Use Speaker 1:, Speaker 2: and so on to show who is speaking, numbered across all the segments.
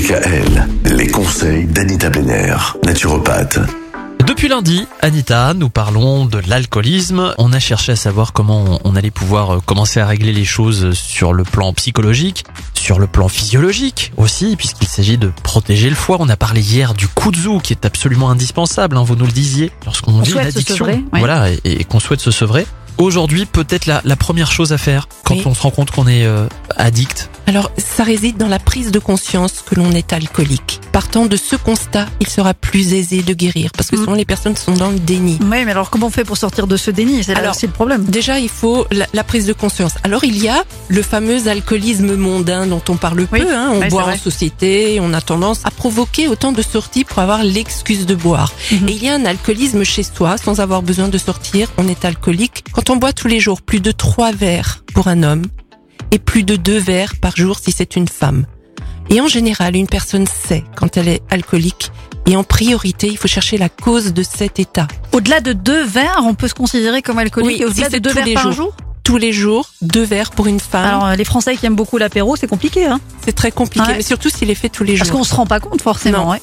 Speaker 1: DKL, les conseils d'Anita Benner, naturopathe.
Speaker 2: Depuis lundi, Anita, nous parlons de l'alcoolisme. On a cherché à savoir comment on allait pouvoir euh, commencer à régler les choses sur le plan psychologique, sur le plan physiologique aussi, puisqu'il s'agit de protéger le foie. On a parlé hier du kudzu qui est absolument indispensable, hein, vous nous le disiez, lorsqu'on
Speaker 3: On
Speaker 2: vit une addiction.
Speaker 3: sevrer.
Speaker 2: Voilà, et, et qu'on souhaite se sevrer. Aujourd'hui, peut-être la, la première chose à faire quand
Speaker 4: Oui.
Speaker 2: on se rend compte qu'on est euh, addict.
Speaker 4: Alors, ça réside dans la prise de conscience que l'on est alcoolique. Partant de ce constat, il sera plus aisé de guérir parce que
Speaker 3: Mm.
Speaker 4: souvent les personnes sont dans le déni.
Speaker 3: Oui, mais alors comment on fait pour sortir de ce déni? C'est là aussi le problème.
Speaker 4: Déjà, il faut la, la prise de conscience. Alors, il y a le fameux alcoolisme mondain dont on parle
Speaker 3: Oui.
Speaker 4: peu. Hein. On boit en société, on a tendance à provoquer autant de sorties pour avoir l'excuse de boire.
Speaker 3: Mhm.
Speaker 4: Et il y a un alcoolisme chez soi, sans avoir besoin de sortir. On est alcoolique quand on boit tous les jours plus de trois verres pour un homme et plus de deux verres par jour si c'est une femme. Et en général, une personne sait quand elle est alcoolique. Et en priorité, il faut chercher la cause de cet état.
Speaker 3: Au-delà de deux verres, on peut se considérer comme alcoolique.
Speaker 4: Oui,
Speaker 3: et au-delà
Speaker 4: si
Speaker 3: de deux
Speaker 4: tous
Speaker 3: verres
Speaker 4: les
Speaker 3: par
Speaker 4: jours.
Speaker 3: jour.
Speaker 4: Tous les jours, deux verres pour une femme.
Speaker 3: Alors les Français qui aiment beaucoup l'apéro, c'est compliqué, hein
Speaker 4: c'est très compliqué,
Speaker 3: Ouais.
Speaker 4: mais surtout s'il est fait tous les
Speaker 3: Parce
Speaker 4: jours.
Speaker 3: qu'on se rend pas compte forcément.
Speaker 4: Non.
Speaker 3: ouais.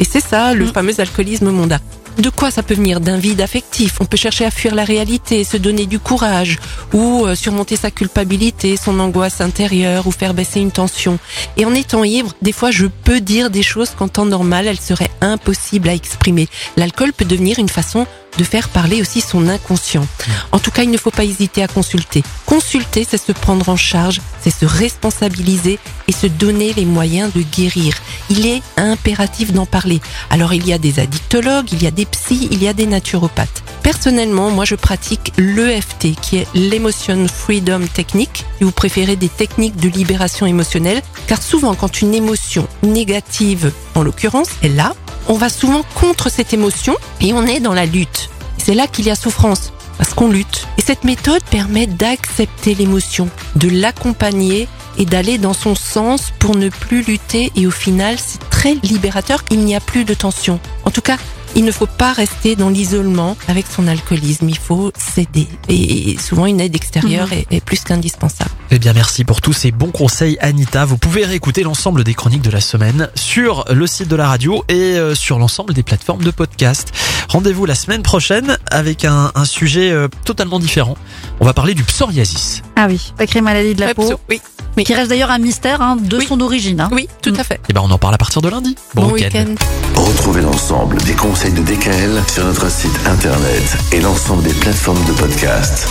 Speaker 4: Et c'est ça, le
Speaker 3: Mm.
Speaker 4: fameux alcoolisme mondain. De quoi ça peut venir D'un vide affectif. On peut chercher à fuir la réalité, se donner du courage, ou euh, surmonter sa culpabilité, son angoisse intérieure, ou faire baisser une tension. Et en étant ivre, des fois, je peux dire des choses qu'en temps normal, elles seraient impossibles à exprimer. L'alcool peut devenir une façon de faire parler aussi son inconscient. En tout cas, il ne faut pas hésiter à consulter. Consulter, c'est se prendre en charge, c'est se responsabiliser et se donner les moyens de guérir. Il est impératif d'en parler. Alors, il y a des addictologues, il y a des psys, il y a des naturopathes. Personnellement, moi, je pratique l'EFT, qui est l'Emotion Freedom Technique, si vous préférez des techniques de libération émotionnelle, car souvent, quand une émotion négative, en l'occurrence, est là, on va souvent contre cette émotion et on est dans la lutte. C'est là qu'il y a souffrance, parce qu'on lutte. Et cette méthode permet d'accepter l'émotion, de l'accompagner et d'aller dans son sens pour ne plus lutter et au final c'est très libérateur, il n'y a plus de tension. En tout cas, il ne faut pas rester dans l'isolement avec son alcoolisme, il faut s'aider. Et souvent une aide extérieure est, est plus qu'indispensable.
Speaker 2: Eh bien, merci pour tous ces bons conseils, Anita. Vous pouvez réécouter l'ensemble des chroniques de la semaine sur le site de la radio et euh, sur l'ensemble des plateformes de podcast. Rendez-vous la semaine prochaine avec un, un sujet euh, totalement différent. On va parler du psoriasis.
Speaker 3: Ah oui, sacrée maladie de la peau,
Speaker 4: Oui,
Speaker 3: qui reste d'ailleurs un mystère hein, de
Speaker 4: Oui.
Speaker 3: son origine. hein.
Speaker 4: oui, tout à fait.
Speaker 2: Eh ben, on en parle à partir de lundi.
Speaker 4: Bon, week-end.
Speaker 1: Retrouvez l'ensemble des conseils de DKL sur notre site internet et l'ensemble des plateformes de podcast.